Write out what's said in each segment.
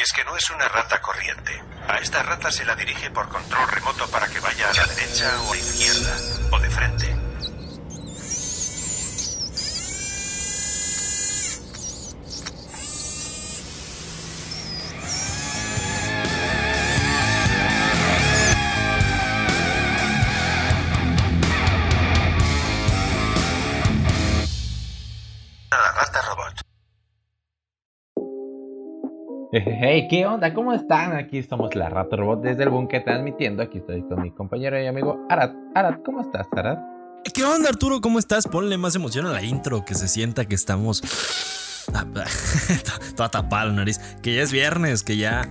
Y es que no es una rata corriente. A esta rata se la dirige por control remoto para que vaya a la derecha o a izquierda, o de frente. Hey, ¿qué onda? ¿Cómo están? Aquí estamos la Rata Robot desde el búnker transmitiendo. Aquí estoy con mi compañero y amigo Arad. Arad, ¿cómo estás, Arad? ¿Qué onda, Arturo? ¿Cómo estás? Ponle más emoción a la intro, que se sienta que estamos. Toda tapada la nariz. Que ya es viernes, que ya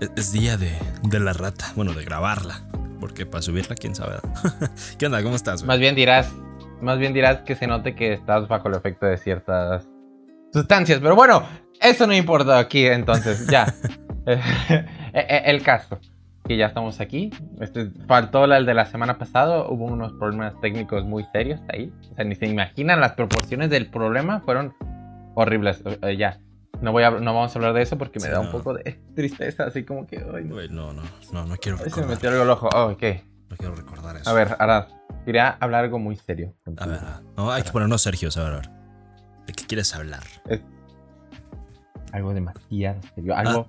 es- es día de, de la rata. Bueno, de grabarla. Porque para subirla, quién sabe. ¿Qué onda? ¿Cómo estás? güey? Más bien dirás, más bien dirás que se note que estás bajo el efecto de ciertas sustancias. Pero bueno, eso no importa aquí, entonces, ya. Eh, eh, el caso, que ya estamos aquí. Este, faltó el de la semana pasada. Hubo unos problemas técnicos muy serios ahí. O sea, ni se imaginan las proporciones del problema. Fueron horribles. Eh, ya. No, voy a, no vamos a hablar de eso porque me Sí, da un no. poco de tristeza. Así como que. Ay, no. No, no, no, no quiero Ay, se me recordar. metió algo al ojo. Oh, ok. No quiero recordar eso. A ver, Arad. Quería hablar algo muy serio. A ver, no, hay que ponernos serios, a ver, a ver. ¿De qué quieres hablar? algo demasiado serio. Algo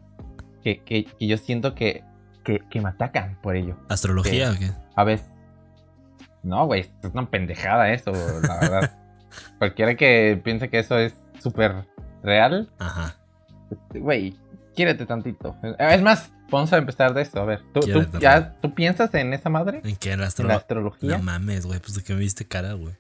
que, que- que yo siento que, que, que me atacan por ello. ¿Astrología o qué? A veces. No, güey, es una pendejada eso, la verdad. Cualquiera que piense que eso es súper real, Ajá. güey, quiérete tantito. Es más, vamos a empezar de esto. A ver, ¿tú, ya, ¿tú piensas en esa madre? ¿En qué? ¿En la, ¿En astro- la astrología? No mames, güey, pues de que me viste cara, güey.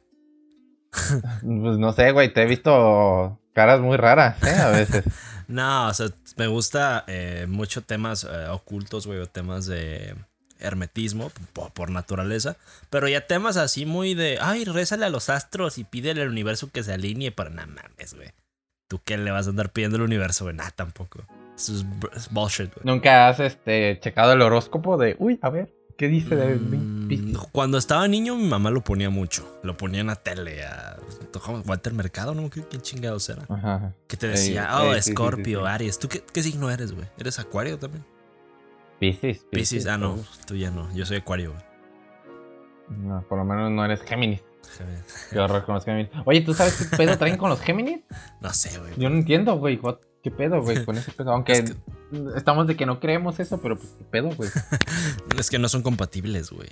Pues no sé, güey, te he visto caras muy raras, ¿eh? A veces. No, o sea, me gusta eh, mucho temas eh, ocultos, güey, o temas de hermetismo por, por naturaleza. Pero ya temas así muy de, ay, rézale a los astros y pídele al universo que se alinee para nada mames, güey. ¿Tú qué le vas a andar pidiendo al universo, güey? Nada, tampoco. Eso es bullshit, güey. ¿Nunca has este, checado el horóscopo de, uy, a ver, ¿qué dice de? Mm, Piscis"? Cuando estaba niño, mi mamá lo ponía mucho. Lo ponía en la tele. A. Walter Mercado, no creo quién chingados era. Ajá. Que te decía, ey, oh, sí, sí, sí, Scorpio, sí. Aries. ¿Tú qué, qué signo eres, güey? ¿Eres Acuario también? Piscis. Piscis, ah, no, tú ya no. Yo soy Acuario, güey. No, por lo menos no eres Géminis. Déjame- Qué horror con los Géminis. Oye, ¿tú sabes qué pedo traen con los Géminis? No sé, güey. Yo no entiendo, güey. what- ¿Qué pedo, güey, con ese pedo? Aunque Es estamos de que no creemos eso, pero pues, ¿qué pedo, güey? Es que no son compatibles, güey.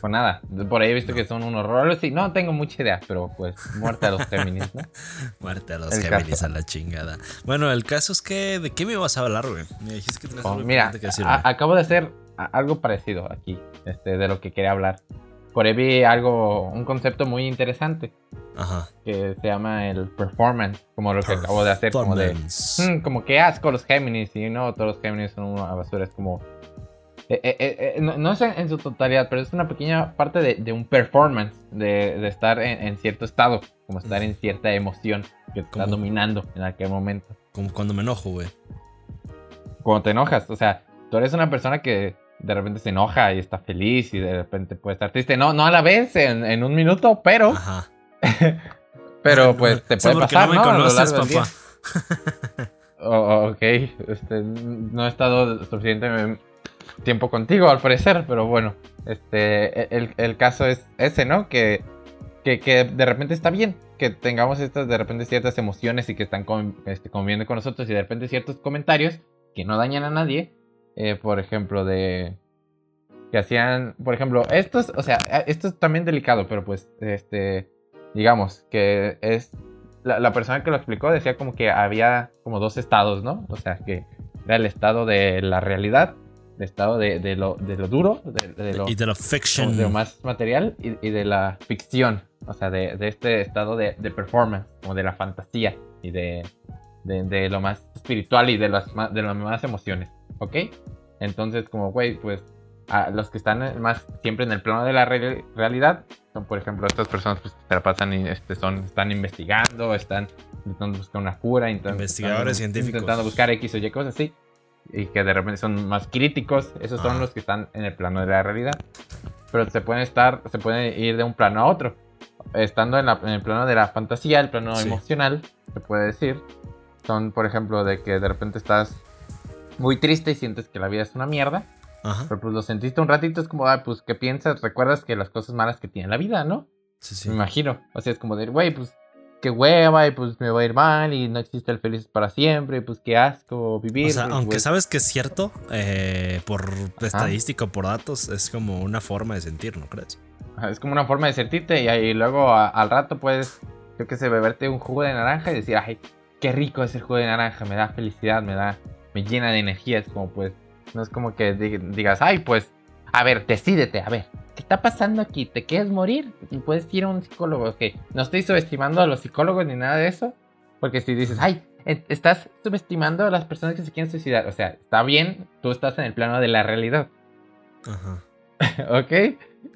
Pues nada, por ahí he visto que son unos horrores. Sí, no tengo mucha idea, pero pues muerte a los Géminis, ¿no? Muerte a los El Géminis caso. a la chingada. Bueno, el caso es que. ¿De qué me vas a hablar, güey? Me dijiste que tenías Oh, algo mira, que decir, a- acabo de hacer algo parecido aquí, este, de lo que quería hablar. Por ahí vi algo, un concepto muy interesante Ajá. que se llama el performance, como lo que acabo de hacer, como de. "Mm, como que asco los Géminis y no, todos los Géminis son una basura, es como... eh, eh, eh, eh, no, no es en, en su totalidad, pero es una pequeña parte de, de un performance, de, de estar en, en cierto estado, como estar en cierta emoción que te está dominando en aquel momento. Como cuando me enojo, güey. Cuando te enojas, o sea, tú eres una persona que de repente se enoja y está feliz y de repente puede estar triste. No, no a la vez en, en un minuto, pero, Ajá. Pero pues te puede porque pasar, no me ¿no? Conoces, papá. Oh, oh, ok, este, no he estado suficiente tiempo contigo al parecer, pero bueno, este, el, el caso es ese, ¿no? Que, que, que de repente está bien que tengamos estas de repente ciertas emociones y que están con- este, conviviendo con nosotros y de repente ciertos comentarios que no dañan a nadie, eh, por ejemplo, de que hacían, por ejemplo, estos, o sea, esto es también delicado, pero pues, este, digamos que es la, la persona que lo explicó decía como que había como dos estados, ¿no? O sea, que era el estado de la realidad, el estado de, de lo, de lo duro, de, de lo, Y de la fiction. de lo más material y, y de la ficción, o sea, de, de este estado de, de performance, como de la fantasía y de, lo más espiritual y de las, de las más emociones, ¿ok? Entonces, como, güey, pues a los que están más siempre en el plano de la re- realidad por ejemplo, estas personas pues, se la pasan y este, son, están investigando, están intentando buscar una cura, intentando, Investigadores están científicos. intentando buscar X o Y cosas así, y que de repente son más críticos, esos son Ajá. los que están en el plano de la realidad. Pero se pueden estar, se pueden ir de un plano a otro. Estando en, la- en el plano de la fantasía, el plano Sí. emocional, se puede decir. Son, por ejemplo, de que de repente estás muy triste y sientes que la vida es una mierda. Ajá. Pero pues lo sentiste un ratito, es como, ah, pues, ¿qué piensas? Recuerdas que las cosas malas que tiene la vida, ¿no? Sí, sí. Me imagino. O sea, es como de, güey, pues, qué hueva, y pues me va a ir mal, y no existe el feliz para siempre, y pues qué asco vivir. O sea, pues, aunque güey. sabes que es cierto, eh, por estadística o por datos, es como una forma de sentir, ¿no crees? Ajá, Es como una forma de sentirte, y, ahí luego a- al rato puedes, yo qué sé, beberte un jugo de naranja y decir, ay, qué rico es el jugo de naranja, me da felicidad, me da, me llena de energía. Es como, pues, no es como que di- digas, ay, pues, a ver, decídete, a ver, ¿qué está pasando aquí? ¿Te quieres morir? Y puedes ir a un psicólogo, ok. No estoy subestimando a los psicólogos ni nada de eso, porque si dices, ay, e- estás subestimando a las personas que se quieren suicidar, o sea, está bien, tú estás en el plano de la realidad. Ajá. ¿Ok?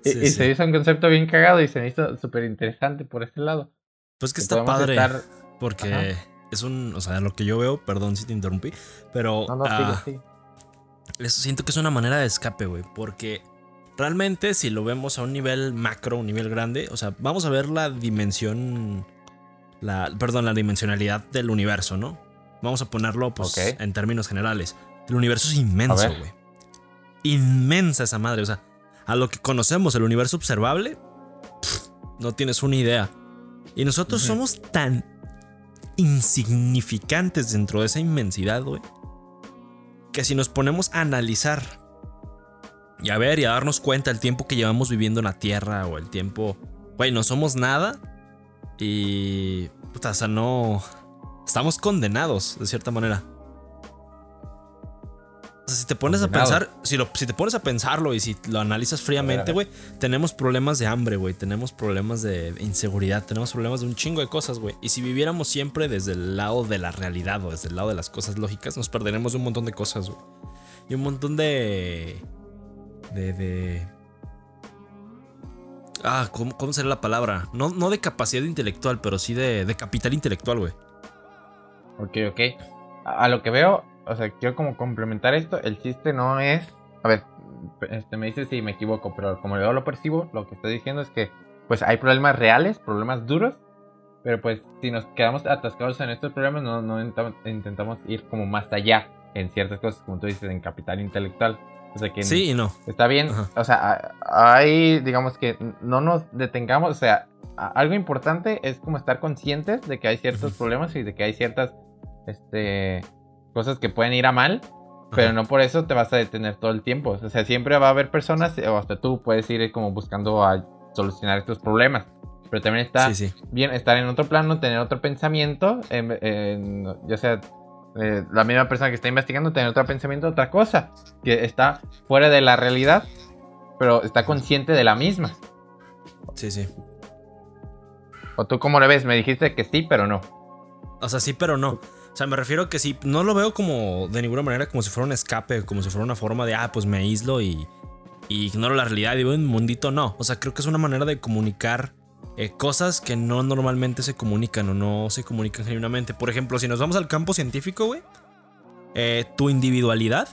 Y, Sí, y sí. se hizo un concepto bien cagado y se me hizo súper interesante por ese lado. Pues que Que está padre. estar- Porque Ajá. es un. O sea, lo que yo veo, perdón si te interrumpí. Pero. No, no, ah, sigue, sigue. Es- siento que es una manera de escape, güey. Porque realmente, si lo vemos a un nivel macro, un nivel grande, o sea, vamos a ver la dimensión. La, perdón, la dimensionalidad del universo, ¿no? Vamos a ponerlo, pues, en términos generales. El universo es inmenso, güey. Inmensa esa madre. O sea, a lo que conocemos, el universo observable, pff, no tienes una idea. Y nosotros somos tan insignificantes dentro de esa inmensidad, güey. Que si nos ponemos a analizar y a ver y a darnos cuenta el tiempo que llevamos viviendo en la Tierra o el tiempo, güey, no somos nada y, puta, o sea, no, estamos condenados de cierta manera. Sea, si te pones a pensar, si, lo- si te pones a pensarlo y si lo analizas fríamente, güey, tenemos problemas de hambre, güey, tenemos problemas de inseguridad, tenemos problemas de un chingo de cosas, güey. Y si viviéramos siempre desde el lado de la realidad o desde el lado de las cosas lógicas, nos perderemos de un montón de cosas, güey. Y un montón de... De... de ah, ¿cómo, cómo sería la palabra? No, no de capacidad intelectual, pero sí de, de capital intelectual, güey. Ok, ok. A, a lo que veo, o sea, quiero como complementar esto. El chiste no es. A ver, este, me dice si me equivoco, pero como yo lo percibo, lo que estoy diciendo es que, pues hay problemas reales, problemas duros. Pero pues si nos quedamos atascados en estos problemas, no, no intentamos, ir como más allá en ciertas cosas, como tú dices, en capital intelectual. O sea que Sí y no. Está bien, Ajá. o sea, hay, digamos que no nos detengamos, o sea, algo importante es como estar conscientes de que hay ciertos Ujú. problemas y de que hay ciertas, este, cosas que pueden ir a mal, pero no por eso te vas a detener todo el tiempo, o sea, siempre va a haber personas, o hasta tú puedes ir como buscando a solucionar estos problemas, pero también está Sí, sí. bien estar en otro plano, tener otro pensamiento, en- en- ya sea eh, la misma persona que está investigando, tener otro pensamiento, otra cosa, que está fuera de la realidad, pero está consciente de la misma. Sí, sí. ¿O tú cómo lo ves? Me dijiste que sí, pero no. O sea, sí, pero no. O sea, me refiero que sí, no lo veo como de ninguna manera como si fuera un escape, como si fuera una forma de, ah, pues me aíslo y, y ignoro la realidad y vivo en un mundito. No, o sea, creo que es una manera de comunicar eh, cosas que no normalmente se comunican o no se comunican genuinamente. Por ejemplo, si nos vamos al campo científico, güey, eh, tu individualidad,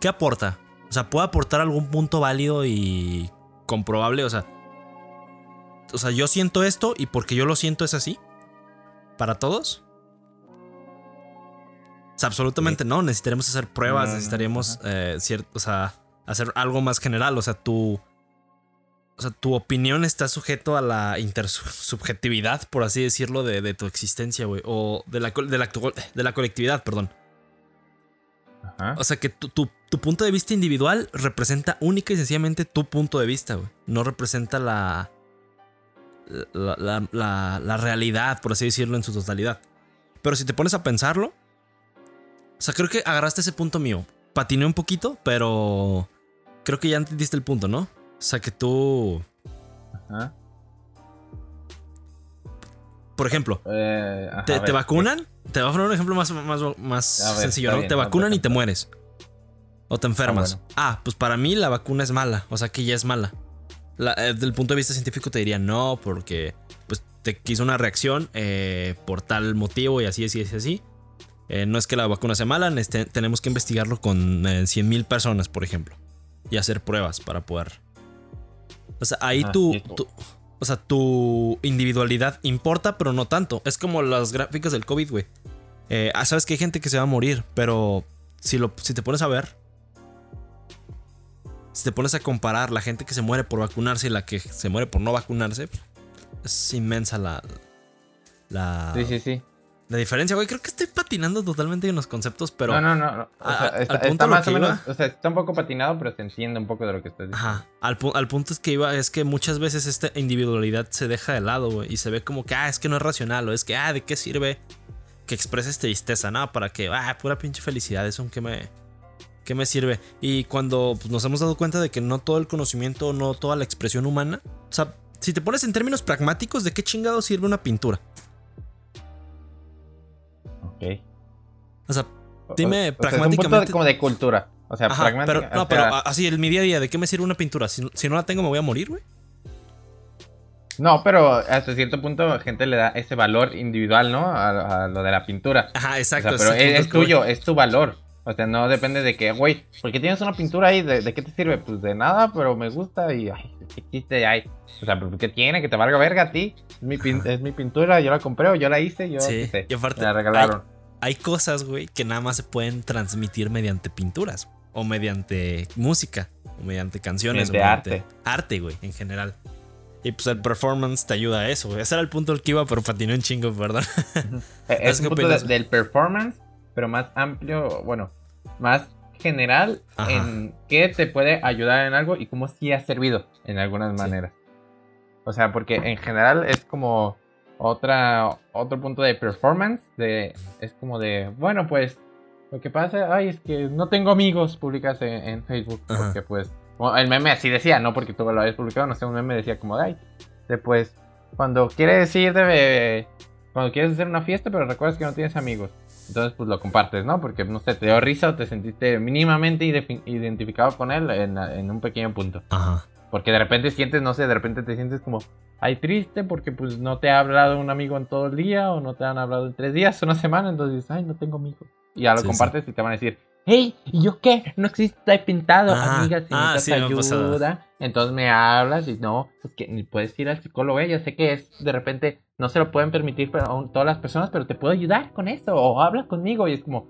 ¿qué aporta? O sea, ¿puede aportar algún punto válido y comprobable? O sea, o sea, yo siento esto y porque yo lo siento es así. ¿Para todos? O sea, absolutamente no. Necesitaremos hacer pruebas, No, no, necesitaríamos eh, cierto, o sea, hacer algo más general. O sea, tu. O sea, tu opinión está sujeto a la intersubjetividad, por así decirlo, de, de tu existencia, güey. O de la, de, la, de la colectividad, perdón. Ajá. O sea que tu, tu- tu punto de vista individual representa única y sencillamente tu punto de vista, güey. No representa la la, la- la- la realidad, por así decirlo, en su totalidad. Pero si te pones a pensarlo, o sea, creo que agarraste ese punto mío. Patiné un poquito, pero creo que ya entendiste el punto, ¿no? O sea, que tú, Ajá. por ejemplo, Eh, ajá, te, vacunan. Te voy a poner un ejemplo más, más, más ver, sencillo, ¿no? bien, te vacunan y te mueres. O te enfermas. bueno. Ah, pues para mí la vacuna es mala. O sea que ya es mala. La- eh, desde el punto de vista científico te diría no, porque pues te quiso una reacción eh, por tal motivo y así, así, así, así. Eh, no es que la vacuna sea mala, este- tenemos que investigarlo con 100 mil personas, por ejemplo. Y hacer pruebas para poder. O sea, ahí tú- tú- O sea, tu individualidad importa, pero no tanto. Es como las gráficas del COVID, güey. Eh, ah, sabes que hay gente que se va a morir, pero si, lo, si te pones a ver, si te pones a comparar la gente que se muere por vacunarse y la que se muere por no vacunarse, es inmensa la. La, Sí, sí, sí. La diferencia, güey. Creo que estoy patinando totalmente en los conceptos, pero. no, no, no. no. O a- sea, al está, punto está más o menos. iba- O sea, está un poco patinado, pero se entiende un poco de lo que estás diciendo. Ajá. Al, pu- al punto es que iba, es que muchas veces esta individualidad se deja de lado, güey. Y se ve como que, ah, es que no es racional. O es que, ah, ¿de qué sirve que expreses tristeza? No, para que, ah, pura pinche felicidad. Eso que me. ¿Qué me sirve? Y cuando pues, nos hemos dado cuenta de que no todo el conocimiento, no toda la expresión humana. O sea, si te pones en términos pragmáticos, ¿de qué chingado sirve una pintura? Ok. O sea, Dime o- o sea, es un punto pragmáticamente- como de cultura. O sea, ajá, pragmática. pero, no, pero sea, así, en mi día a día, ¿de qué me sirve una pintura? Si, si no la tengo, me voy a morir, güey. No, pero hasta cierto punto gente le da ese valor individual, ¿no? A, a lo de la pintura. Ajá, O exacto. sea, pero es, tuyo, es tu valor. O sea, no depende de que, güey, porque tienes una pintura ahí, ¿de, de qué te sirve? Pues de nada, pero me gusta y, ay, ¿qué chiste hay? O sea, ¿pero ¿qué tiene? Que te valga verga a ti. Es mi, es pintura, yo la compré o yo la hice, yo Sí, sé, y aparte, me la regalaron. hay cosas, güey, que nada más se pueden transmitir mediante pinturas. O mediante música. O mediante canciones. Mediante o mediante arte, güey, en general. Y pues el performance te ayuda a eso, güey. Ese era el punto al que iba, pero patinó en chingo, perdón. Es ¿qué un punto de- del performance, pero más amplio, bueno, más general Ajá. en qué te puede ayudar en algo y cómo sí ha servido en algunas Sí. maneras. O sea, porque en general es como otra otro punto de performance, de es como de, bueno, pues lo que pasa, ay, es que no tengo amigos, publicas en, en Facebook, Ajá. porque pues bueno, el meme así decía, no porque tú lo habías publicado, no sé, un meme decía como, ay, de pues cuando quieres ir de cuando quieres hacer una fiesta, pero recuerdas que no tienes amigos. Entonces, pues lo compartes, ¿no? Porque, no sé, te dio risa o te sentiste mínimamente identificado con él en, en un pequeño punto. Ajá. Porque de repente sientes, no sé, de repente te sientes como, ay, triste porque pues no te ha hablado un amigo en todo el día o no te han hablado en tres días, una semana, entonces dices, ay, no tengo amigos. Y ya lo Sí, compartes y te van a decir, hey, ¿y yo qué? No existe, está pintado, Ajá. amiga, si Ah, me ayuda. Entonces me hablas y no, es que ni puedes ir al psicólogo, eh, ya sé que es, de repente, no se lo pueden permitir aún todas las personas, pero te puedo ayudar con eso, o habla conmigo, y es como,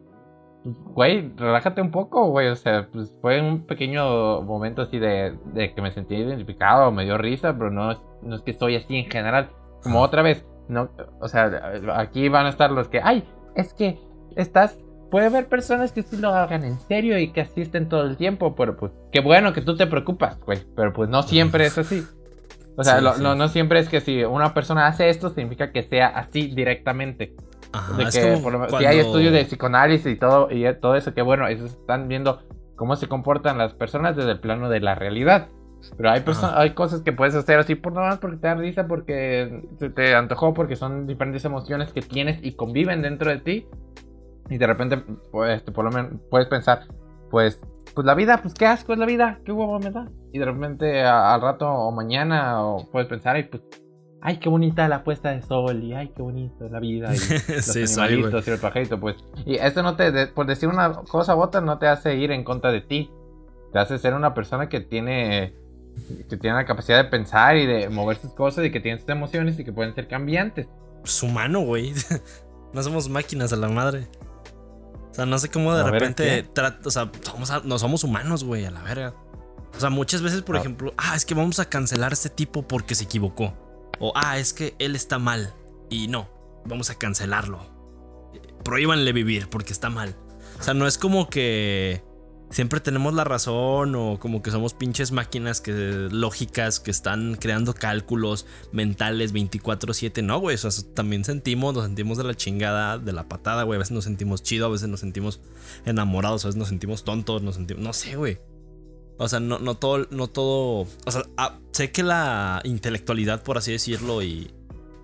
pues, güey, relájate un poco, güey, o sea, pues fue un pequeño momento así de, de que me sentí identificado, me dio risa, pero no es, no es que estoy así en general, como otra vez, no, o sea, aquí van a estar los que, ay, es que estás, puede haber personas que sí lo hagan en serio y que asisten todo el tiempo, pero pues, qué bueno que tú te preocupas, güey, pero pues no siempre es así. O sea, Sí, lo- sí. No, no siempre es que si una persona hace esto, significa que sea así directamente. Ajá. De es que como por lo menos- si cuando- hay estudios de psicoanálisis y todo, y todo eso, que bueno, esos están viendo cómo se comportan las personas desde el plano de la realidad. Pero hay, hay cosas que puedes hacer así por nada más porque te da risa, porque se te antojó, porque son diferentes emociones que tienes y conviven dentro de ti. Y de repente, pues, por lo menos puedes pensar, pues, pues la vida, pues qué asco es la vida, qué huevo me da. Y de repente a- al rato o mañana o puedes pensar, y pues, ay, qué bonita la puesta de sol, y ay, qué bonito es la vida. Y los Sí, soy, animalitos y el pajarito, pues. Y esto no te, de- por decir una cosa u otra, no te hace ir en contra de ti. Te hace ser una persona que tiene, que tiene la capacidad de pensar y de mover sus cosas y que tiene sus emociones y que pueden ser cambiantes. Es humano, güey. No somos máquinas a la madre. O sea, no sé cómo de A ver, repente trata, o sea, somos, no somos humanos, güey, a la verga. O sea, muchas veces, por Ah. ejemplo, ah, es que vamos a cancelar a este tipo porque se equivocó. O, ah, es que él está mal. Y no, vamos a cancelarlo. Prohíbanle vivir porque está mal. O sea, no es como que siempre tenemos la razón o como que somos pinches máquinas que lógicas que están creando cálculos mentales 24/7. No, güey, o sea, también sentimos, nos sentimos de la chingada, de la patada, güey. A veces nos sentimos chido, a veces nos sentimos enamorados, a veces nos sentimos tontos, nos sentimos, no sé, güey. O sea, no, no todo, no todo, o sea, ah, sé que la intelectualidad, por así decirlo, y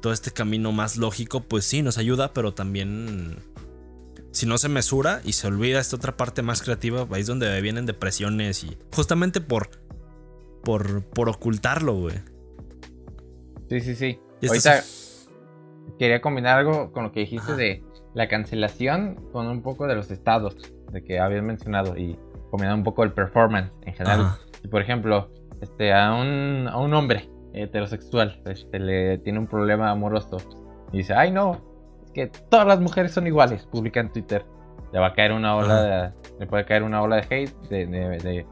todo este camino más lógico, pues sí, nos ayuda, pero también si no se mesura y se olvida esta otra parte más creativa, ahí es donde vienen depresiones y justamente por por por ocultarlo, güey. Sí, sí, sí. Ahorita quería combinar algo con lo que dijiste Ajá. de la cancelación con un poco de los estados de que habías mencionado y combinar un poco el performance en general. Ajá. Y, por ejemplo, este, a, un, a un hombre heterosexual este, le tiene un problema amoroso y dice, ay no, que todas las mujeres son iguales, publica en Twitter. le va a caer una ola de, le puede caer una ola de hate de, de, de,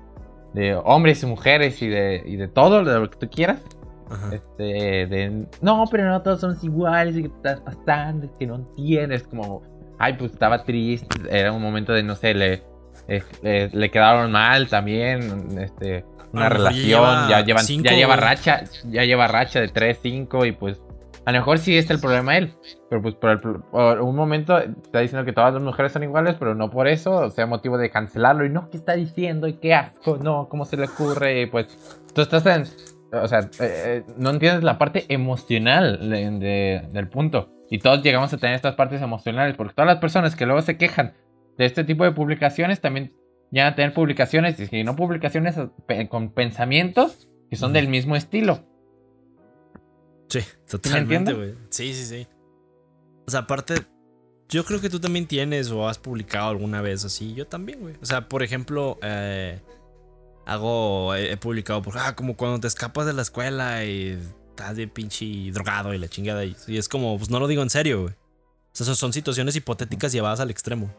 de hombres y mujeres y de, y de todo, de lo que tú quieras. Ajá. Este, de, no, pero no todos son iguales y que estás pasando, que no entiendes, como, ay, pues estaba triste, era un momento de, no sé, le, eh, le, le quedaron mal también, este, una A lo mejor ya relación, lleva ya, llevan, cinco, ya lleva racha, ya lleva racha de 3, 5 y pues, a lo mejor sí es el problema él, pero pues por, el, por un momento está diciendo que todas las mujeres son iguales, pero no por eso, o sea, motivo de cancelarlo y no, ¿qué está diciendo? Y qué asco, no, ¿cómo se le ocurre? Y pues, tú estás en, o sea, eh, eh, no entiendes la parte emocional de- de- del punto. Y todos llegamos a tener estas partes emocionales, porque todas las personas que luego se quejan de este tipo de publicaciones también llegan a tener publicaciones, y si no publicaciones pe- con pensamientos que son del mismo estilo. Sí, totalmente, güey. Sí, sí, sí. O sea, aparte, yo creo que tú también tienes o has publicado alguna vez así. Yo también, güey. O sea, por ejemplo, eh, hago, he, he publicado, por, ah, como cuando te escapas de la escuela y estás de pinche drogado y la chingada. Y, y es como, pues no lo digo en serio, güey. O sea, son situaciones hipotéticas llevadas al extremo.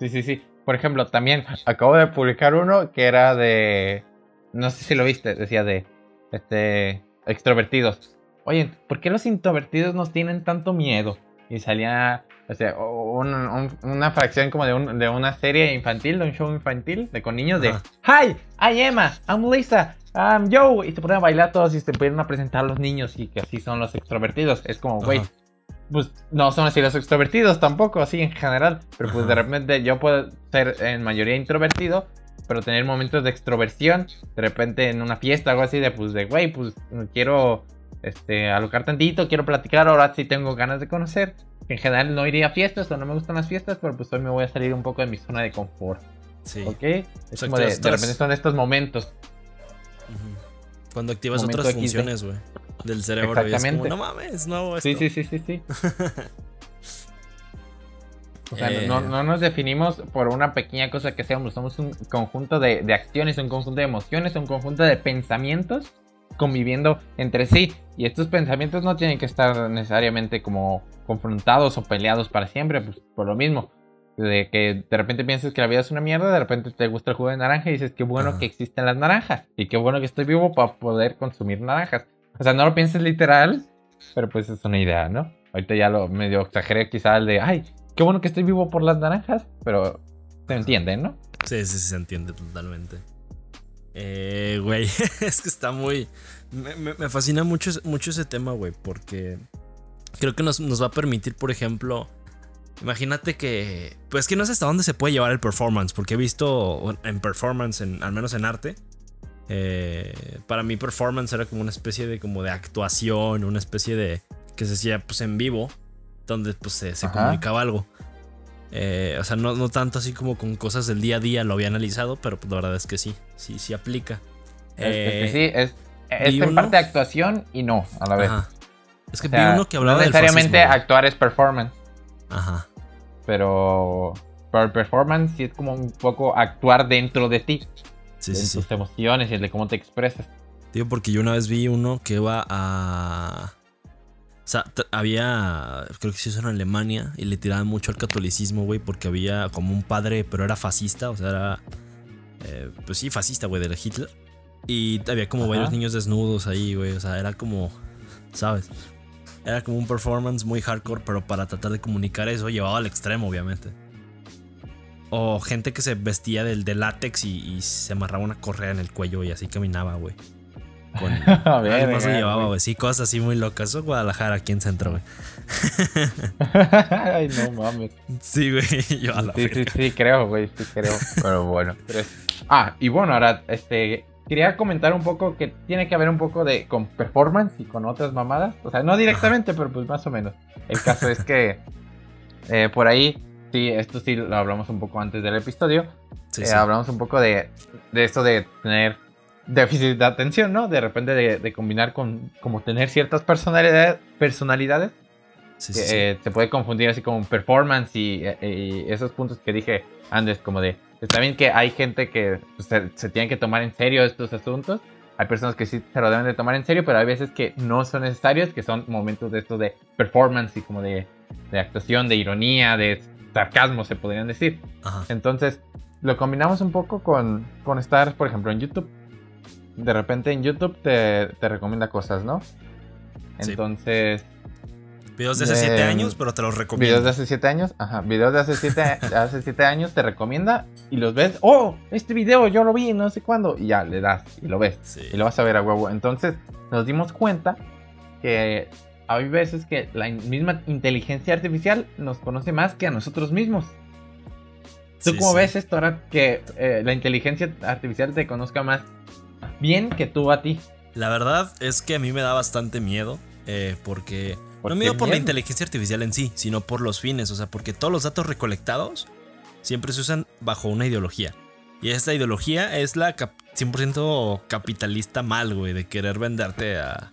Sí, sí, sí. Por ejemplo, también acabo de publicar uno que era de. No sé si lo viste, decía de. Este. Extrovertidos. Oye, ¿por qué los introvertidos nos tienen tanto miedo? Y salía. O sea, un- un- una fracción como de, un- de una serie infantil, de un show infantil, de con niños de. Hi, I'm Emma, I'm Lisa, I'm Joe. Y se ponen a bailar todos y se ponen a presentar a los niños y que así son los extrovertidos. Es como, güey, pues no son así los extrovertidos tampoco, así en general. Pero pues de repente yo puedo ser en mayoría introvertido, pero tener momentos de extroversión. De repente en una fiesta o algo así de pues de güey, pues quiero este alocar tantito, quiero platicar, ahora sí tengo ganas de conocer. En general no iría a fiestas o no me gustan las fiestas, pero pues hoy me voy a salir un poco de mi zona de confort. Sí. ¿Ok? Es como de, de repente son estos momentos. Cuando activas Momento otras funciones, güey. Del cerebro. y es como, Exactamente. no mames, no, esto. Sí, sí, sí, sí, sí. O sea, Eh. no, no nos definimos por una pequeña cosa que seamos, somos un conjunto de, de acciones, un conjunto de emociones, un conjunto de pensamientos conviviendo entre sí. Y estos pensamientos no tienen que estar necesariamente como confrontados o peleados para siempre, pues por lo mismo. De que de repente piensas que la vida es una mierda, de repente te gusta el jugo de naranja y dices qué bueno que existen las naranjas y qué bueno que estoy vivo para poder consumir naranjas. O sea, no lo pienses literal, pero pues es una idea, ¿no? Ahorita ya lo medio exageré quizá el de, ay, qué bueno que estoy vivo por las naranjas, pero se entiende, ¿no? Sí, sí, sí, se entiende totalmente. Eh, güey, es que está muy... Me, fascina mucho, mucho ese tema, güey, porque creo que nos, nos va a permitir, por ejemplo, imagínate que... Pues que no sé hasta dónde se puede llevar el performance, porque he visto en performance, en, al menos en arte, eh, para mí performance era como una especie de, como de actuación, una especie de... que se hacía pues en vivo, donde pues se, comunicaba algo. Eh, o sea, no, no tanto así como con cosas del día a día lo había analizado, pero pues, la verdad es que sí, sí, sí aplica. Es- es que Eh, sí, es, es en uno- parte actuación y no, a la vez. ajá. Es que O sea, vi uno que hablaba no del necesariamente fascismo, güey. actuar es performance, Ajá. pero, pero performance sí es como un poco actuar dentro de ti, Sí, de sí, sí. tus emociones y de cómo te expresas. Tío, porque yo una vez vi uno que iba a. O sea, había. Creo que se hizo en Alemania y le tiraban mucho al catolicismo, güey, porque había como un padre, pero era fascista, o sea, era. eh, pues sí, fascista, güey, de Hitler. Y había como Ajá. varios niños desnudos ahí, güey, o sea, era como. ¿Sabes? Era como un performance muy hardcore, pero para tratar de comunicar eso, llevado al extremo, obviamente. O gente que se vestía del de látex y, y se amarraba una correa en el cuello y así caminaba, güey. Con, A ver, Algo se verga, llevaba, güey. Sí, cosas así muy locas. Eso es Guadalajara, aquí en centro, güey. Ay, no mames. Sí, güey. Yo a la Sí, sí, sí, creo, güey, sí creo. Pero bueno. pero es- Ah, y bueno, ahora, este, quería comentar un poco que tiene que haber un poco de con performance y con otras mamadas. O sea, no directamente, pero pues más o menos. El caso es que eh, por ahí, sí, esto sí lo hablamos un poco antes del episodio. Sí, eh, sí. hablamos un poco de, de esto de tener déficit de atención, ¿no? De repente de, de combinar con como tener ciertas personalidades, personalidades Sí, que sí, sí. eh, se puede confundir así como performance y, eh, y esos puntos que dije antes, como de, está bien que hay gente que pues, se, se tiene que tomar en serio estos asuntos, hay personas que sí se lo deben de tomar en serio, pero hay veces que no son necesarios, que son momentos de estos de performance y como de, de actuación, de ironía, de sarcasmo, se podrían decir. Ajá. Entonces, lo combinamos un poco con, con estar, por ejemplo, en YouTube. De repente en YouTube te, te recomienda cosas, ¿no? Sí. Entonces, Videos de hace de- 7 años, pero te los recomiendo. videos de hace 7 años, ajá, videos de hace 7 hace siete años te recomienda y los ves, oh, este video yo lo vi, no sé cuándo, y ya le das y lo ves. Sí. y lo vas a ver a huevo. Entonces nos dimos cuenta que hay veces que la misma inteligencia artificial nos conoce más que a nosotros mismos. ¿Tú Sí, cómo sí. ves esto ahora que eh, la inteligencia artificial te conozca más bien que tú a ti? La verdad es que a mí me da bastante miedo. eh, porque. ¿Por no miedo por la inteligencia artificial en sí, sino por los fines. O sea, porque todos los datos recolectados siempre se usan bajo una ideología. Y esta ideología es la cap- 100% capitalista mal, güey, de querer venderte a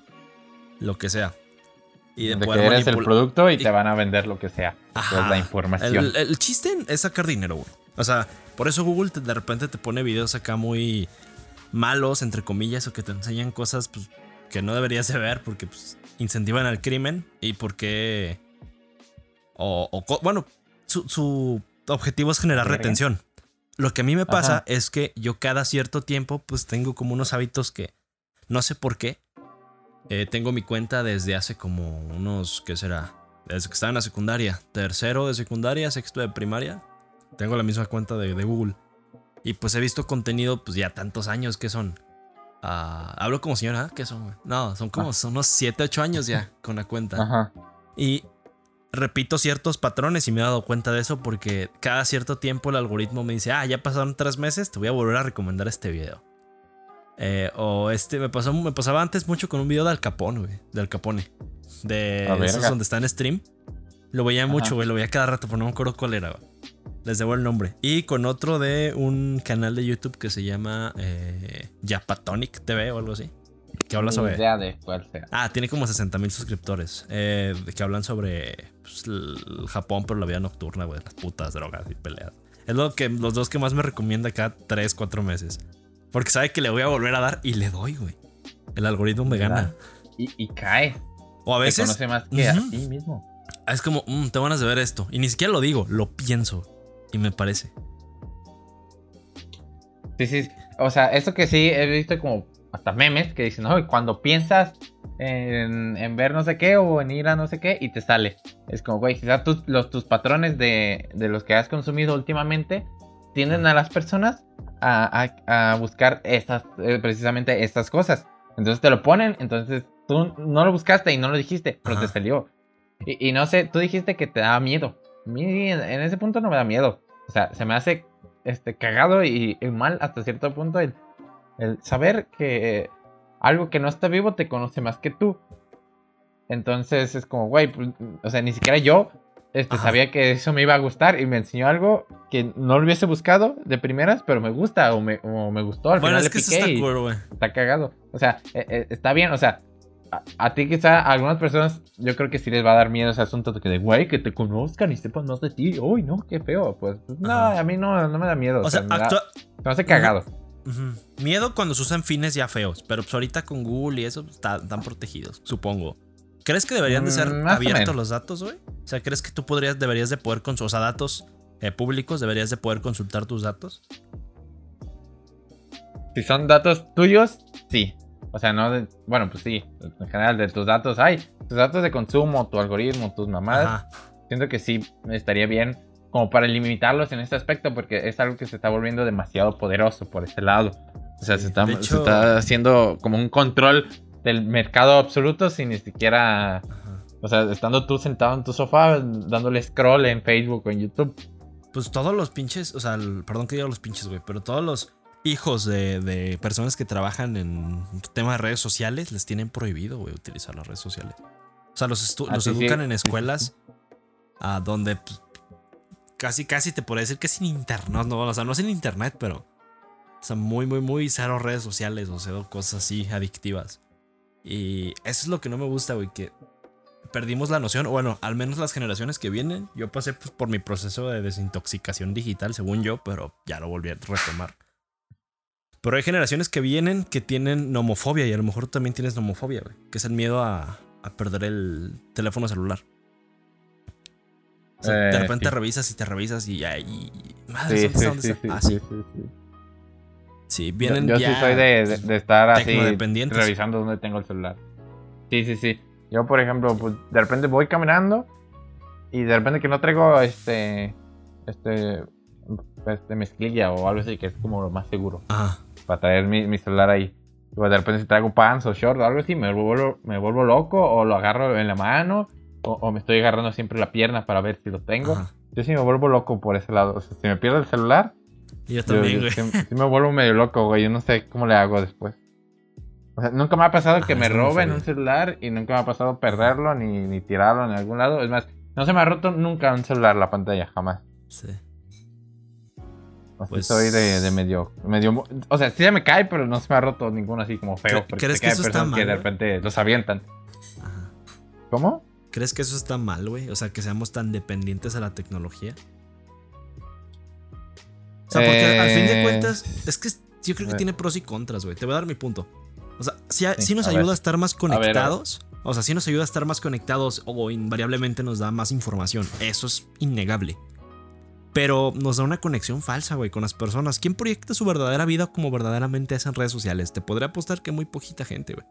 lo que sea. Y de, De, poder que eres el producto y, y- te van a vender lo que sea. es Ajá. la información. El, el chiste es sacar dinero, güey. O sea, por eso Google te- de repente te pone videos acá muy malos, entre comillas, o que te enseñan cosas pues, que no deberías de ver porque pues, incentivan al crimen y porque... O, bueno, su, su objetivo es generar retención. Lo que a mí me pasa Ajá. es que yo cada cierto tiempo pues tengo como unos hábitos que no sé por qué. eh, tengo mi cuenta desde hace como unos, ¿qué será? Desde que estaba en la secundaria. Tercero de secundaria, sexto de primaria. Tengo la misma cuenta de, de Google. Y pues he visto contenido pues ya tantos años que son. Ah, Hablo como señora, ¿qué son? No, son como son unos 7, 8 años ya con la cuenta. Ajá. Y repito ciertos patrones y me he dado cuenta de eso porque cada cierto tiempo el algoritmo me dice, ah, ya pasaron tres meses, te voy a volver a recomendar este video. Eh, o este, me, pasó, me pasaba antes mucho con un video de Al Capone, güey. De Al Capone. De esos donde está en stream. Lo veía Ajá. mucho, güey. Lo veía cada rato, pero no me acuerdo cuál era, güey. Les debo el nombre. Y con otro de un canal de YouTube que se llama eh, Japatonic TV o algo así. Que habla sobre... idea de cuál sea. Ah, tiene como 60 mil suscriptores. eh, que hablan sobre pues, el Japón, pero la vida nocturna, güey. Las putas, drogas y peleas. Es lo que, los dos que más me recomienda cada 3, 4 meses. Porque sabe que le voy a volver a dar y le doy, güey. El algoritmo me gana. Y, y cae. O a Te veces conoce más que a ti mismo. es como, mm, te van a ver esto. Y ni siquiera lo digo, lo pienso. Y me parece. Sí, sí. O sea, eso que sí he visto como hasta memes que dicen, no, cuando piensas en, en ver no sé qué o en ir a no sé qué y te sale. Es como, güey, quizás tus, los, tus patrones de, de los que has consumido últimamente tienden a las personas a, a- a buscar estas, eh, precisamente estas cosas. Entonces te lo ponen, entonces tú no lo buscaste y no lo dijiste, pero te salió. Y, y no sé, tú dijiste que te daba miedo. A mí en, ese punto no me da miedo. O sea, se me hace este, cagado y, y mal hasta cierto punto el, el saber que algo que no está vivo te conoce más que tú. Entonces es como, güey, pues, o sea, ni siquiera yo este, Ajá. sabía que eso me iba a gustar y me enseñó algo que no lo hubiese buscado de primeras, pero me gusta o me, o me gustó. Al bueno, final es le que eso piqué está cool, güey. está cagado. O sea, eh, eh, está bien, o sea, a, a ti quizá a algunas personas yo creo que sí les va a dar miedo ese asunto de que de, güey, que te conozcan y sepan más de ti. Uy, no, qué feo. Pues, pues, no, Ajá. a mí no, no me da miedo. O sea, me, actua- me hace cagado. Miedo cuando se usan fines ya feos, pero pues ahorita con Google y eso pues, está- están protegidos, supongo. ¿Crees que deberían de ser Mm, o abiertos los datos, güey? O sea, ¿crees que tú podrías, deberías de poder consultar, o sea, datos eh, públicos, deberías de poder consultar tus datos? Si son datos tuyos, sí. O sea, no de, bueno, pues sí, en general de tus datos hay. Tus datos de consumo, tu algoritmo, tus mamadas. Ajá. Siento que sí estaría bien como para limitarlos en este aspecto porque es algo que se está volviendo demasiado poderoso por ese lado. O sea, Sí, se, está, se haciendo como un control del mercado absoluto sin ni siquiera, Ajá. o sea, estando tú sentado en tu sofá dándole scroll en Facebook o en YouTube. Pues todos los pinches, o sea, el- perdón que diga los pinches, güey, pero todos los hijos de, de personas que trabajan en temas de redes sociales les tienen prohibido, güey, utilizar las redes sociales. O sea, los, Ah, los sí. educan en escuelas a donde pues, casi, casi te podría decir que sin internet, no, o sea, no es en internet, pero, o sea, muy, muy, muy cero redes sociales, o sea, cosas así adictivas. Y eso es lo que no me gusta, güey, que perdimos la noción, o bueno, al menos las generaciones que vienen. Yo pasé pues, por mi proceso de desintoxicación digital, según yo, pero ya lo volví a retomar. Pero hay generaciones que vienen que tienen nomofobia y a lo mejor tú también tienes nomofobia, güey, que es el miedo a, a perder el teléfono celular. O sea, de Eh, repente sí. revisas y te revisas y ya. Y, madre, Sí, ¿dónde sí, está? Ah, sí, sí. Sí, Yo, vienen yo ya. sí soy de, de- de estar así revisando dónde tengo el celular. Sí, sí, sí. Yo, por ejemplo, pues, de repente voy caminando y de repente que no traigo este este este mezclilla o algo así que es como lo más seguro Ajá. para traer mi, mi celular ahí. Y, pues, de repente si traigo pants o short o algo así, me vuelvo, me vuelvo loco o lo agarro en la mano o, o me estoy agarrando siempre la pierna para ver si lo tengo. Ajá. Yo sí me vuelvo loco por ese lado. O sea, si me pierdo el celular, yo también, yo güey. sí, sí me vuelvo medio loco, güey. Yo no sé cómo le hago después. O sea, nunca me ha pasado que Ah, me roben un celular y nunca me ha pasado perderlo ni, ni tirarlo en algún lado. Es más, no se me ha roto nunca un celular la pantalla, jamás. Sí. Así Pues- soy de, de medio, medio... O sea, sí se me cae, pero no se me ha roto ninguno así como feo. ¿Cre- Porque crees que eso está personas que mal, de repente los avientan. Ajá. ¿Cómo? ¿Crees que eso está mal, güey? O sea, que seamos tan dependientes a la tecnología. O sea, porque al fin de Eh, cuentas, es que yo creo que tiene pros y contras, güey. Te voy a dar mi punto. O sea, sí, Sí, sí nos a ayuda ver. a estar más ver, a ver. conectados. O sea, sí nos ayuda a estar más conectados o invariablemente nos da más información. Eso es innegable. Pero nos da una conexión falsa, güey, con las personas. ¿Quién proyecta su verdadera vida como verdaderamente es en redes sociales? Te podría apostar que muy poquita gente, güey.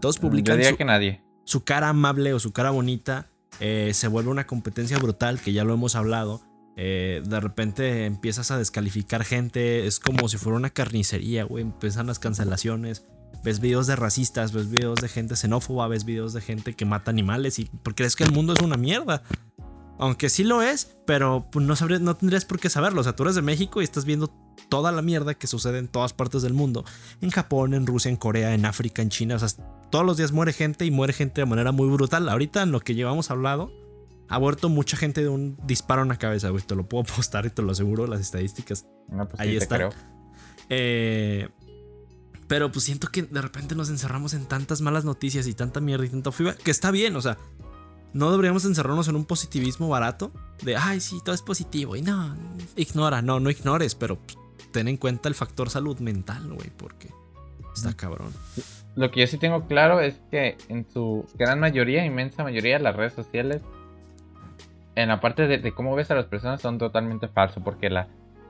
Todos Yo publican diría su, que nadie. su cara amable o su cara bonita eh, se vuelve una competencia brutal, que ya lo hemos hablado. Eh, de repente empiezas a descalificar gente, es como si fuera una carnicería, güey. Empiezan las cancelaciones. Ves videos de racistas, ves videos de gente xenófoba, ves videos de gente que mata animales y porque crees que el mundo es una mierda. Aunque sí lo es, pero pues, no, sabrías, no tendrías por qué saberlo. O sea, tú eres de México y estás viendo toda la mierda que sucede en todas partes del mundo. En Japón, en Rusia, en Corea, en África, en China. O sea, todos los días muere gente y muere gente de manera muy brutal. Ahorita en lo que llevamos hablado, ha muerto mucha gente de un disparo en la cabeza, güey. Te lo puedo postar y te lo aseguro, las estadísticas. No, pues Ahí sí, está. Eh, pero pues siento que de repente nos encerramos en tantas malas noticias y tanta mierda y tanta FIBA, que está bien, o sea, no deberíamos encerrarnos en un positivismo barato de, ay, sí, todo es positivo y no, ignora, no, no ignores, pero pues, ten en cuenta el factor salud mental, güey, porque está cabrón. Lo que yo sí tengo claro es que en su gran mayoría, inmensa mayoría, las redes sociales, en la parte de, de cómo ves a las personas, son totalmente falsos. Porque la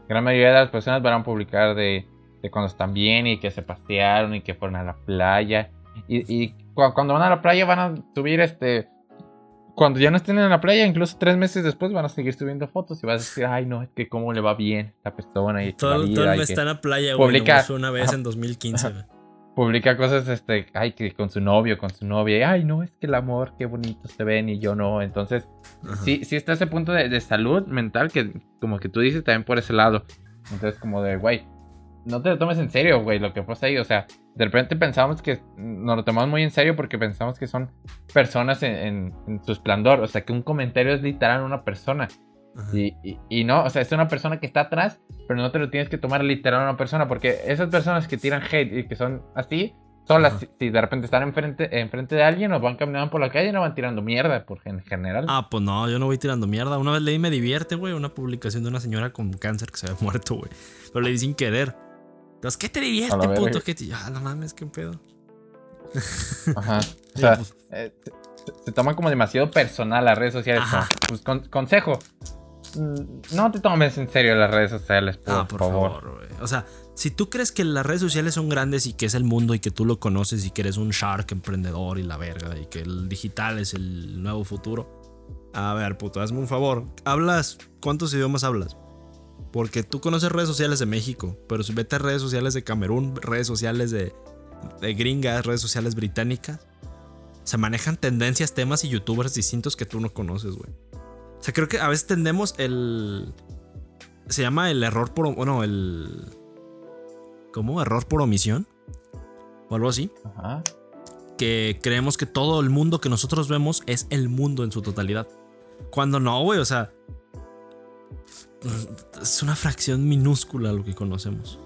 gran mayoría de las personas van a publicar de, de cuando están bien y que se pasearon y que fueron a la playa. Y, y cu- cuando van a la playa van a subir este. Cuando ya no estén en la playa, incluso tres meses después van a seguir subiendo fotos y vas a decir, ay no, es que cómo le va bien a esta persona y Todo, la todo vida, el y mes está en la playa, güey, publica- una vez Ajá. en 2015, güey. publica cosas, este, ay, que con su novio, con su novia, y, ay, no, es que el amor, qué bonito se ven y yo no. Entonces, Ajá. sí, sí está ese punto de, de salud mental que, como que tú dices, también por ese lado. Entonces, como de, güey, no te lo tomes en serio, güey, lo que pasa ahí. O sea, de repente pensamos que nos lo tomamos muy en serio porque pensamos que son personas en, en- en su esplendor. O sea, que un comentario es literal una persona. Y, y- y no, o sea, es una persona que está atrás, pero no te lo tienes que tomar literal a una persona, porque esas personas que tiran hate y que son así, son las, si, de repente están enfrente, enfrente de alguien o van caminando por la calle, no van tirando mierda, por en general. Ah, pues no, yo no voy tirando mierda. Una vez leí Me Divierte, güey, una publicación de una señora con cáncer que se había muerto, güey. Pero le di sin querer. Entonces, ¿qué te divierte, la verga. puto? ¿Qué te... Ah, no mames, qué pedo. Ajá. O sea, eh, se, se toman como demasiado personal las redes sociales. Ajá. pues, con- consejo, mm, no te tomes en serio las redes sociales, por, ah, por favor. favor. O sea, si tú crees que las redes sociales son grandes y que es el mundo y que tú lo conoces y que eres un shark emprendedor y la verga y que el digital es el nuevo futuro. A ver, puto, hazme un favor. ¿Hablas? ¿Cuántos idiomas hablas? Porque tú conoces redes sociales de México, pero si vete a redes sociales de Camerún, redes sociales de, de gringas, redes sociales británicas, se manejan tendencias, temas y youtubers distintos que tú no conoces, güey. O sea, creo que a veces tendemos el... Se llama el error por... Bueno, el... ¿Cómo? Error por omisión. O algo así. Ajá. Que creemos que todo el mundo que nosotros vemos es el mundo en su totalidad. Cuando no, güey, o sea... Es una fracción minúscula lo que conocemos.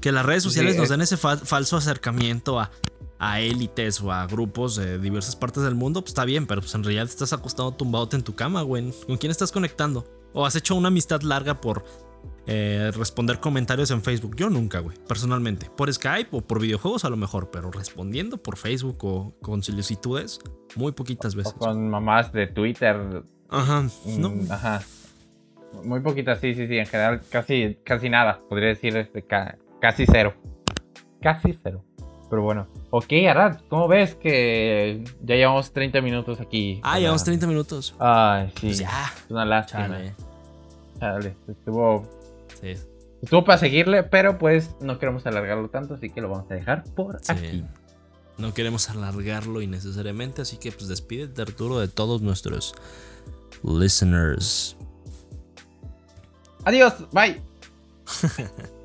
Que las redes Sí, sociales nos es- den ese fa- falso acercamiento a, a élites o a grupos de diversas partes del mundo, pues está bien, pero pues en realidad estás acostado tumbadote en tu cama, güey. ¿Con quién estás conectando? ¿O has hecho una amistad larga por eh, responder comentarios en Facebook? Yo nunca, güey, personalmente. Por Skype o por videojuegos a lo mejor, pero respondiendo por Facebook o con solicitudes, muy poquitas O veces. con mamás de Twitter Ajá. No. Mm, Ajá. Muy poquitas, sí, sí, sí. En general, casi, casi nada. Podría decir este, ca- casi cero. Casi cero. Pero bueno. Ok, Arad, ¿cómo ves que ya llevamos 30 minutos aquí? Ah, llevamos 30 minutos. Ay, sí. Pues ya. Es una lástima. Chale. Chale, Estuvo, Sí. estuvo para seguirle, pero pues no queremos alargarlo tanto, así que lo vamos a dejar por Sí. aquí. No queremos alargarlo innecesariamente, así que pues despídete Arturo de todos nuestros listeners. アディオスバイ。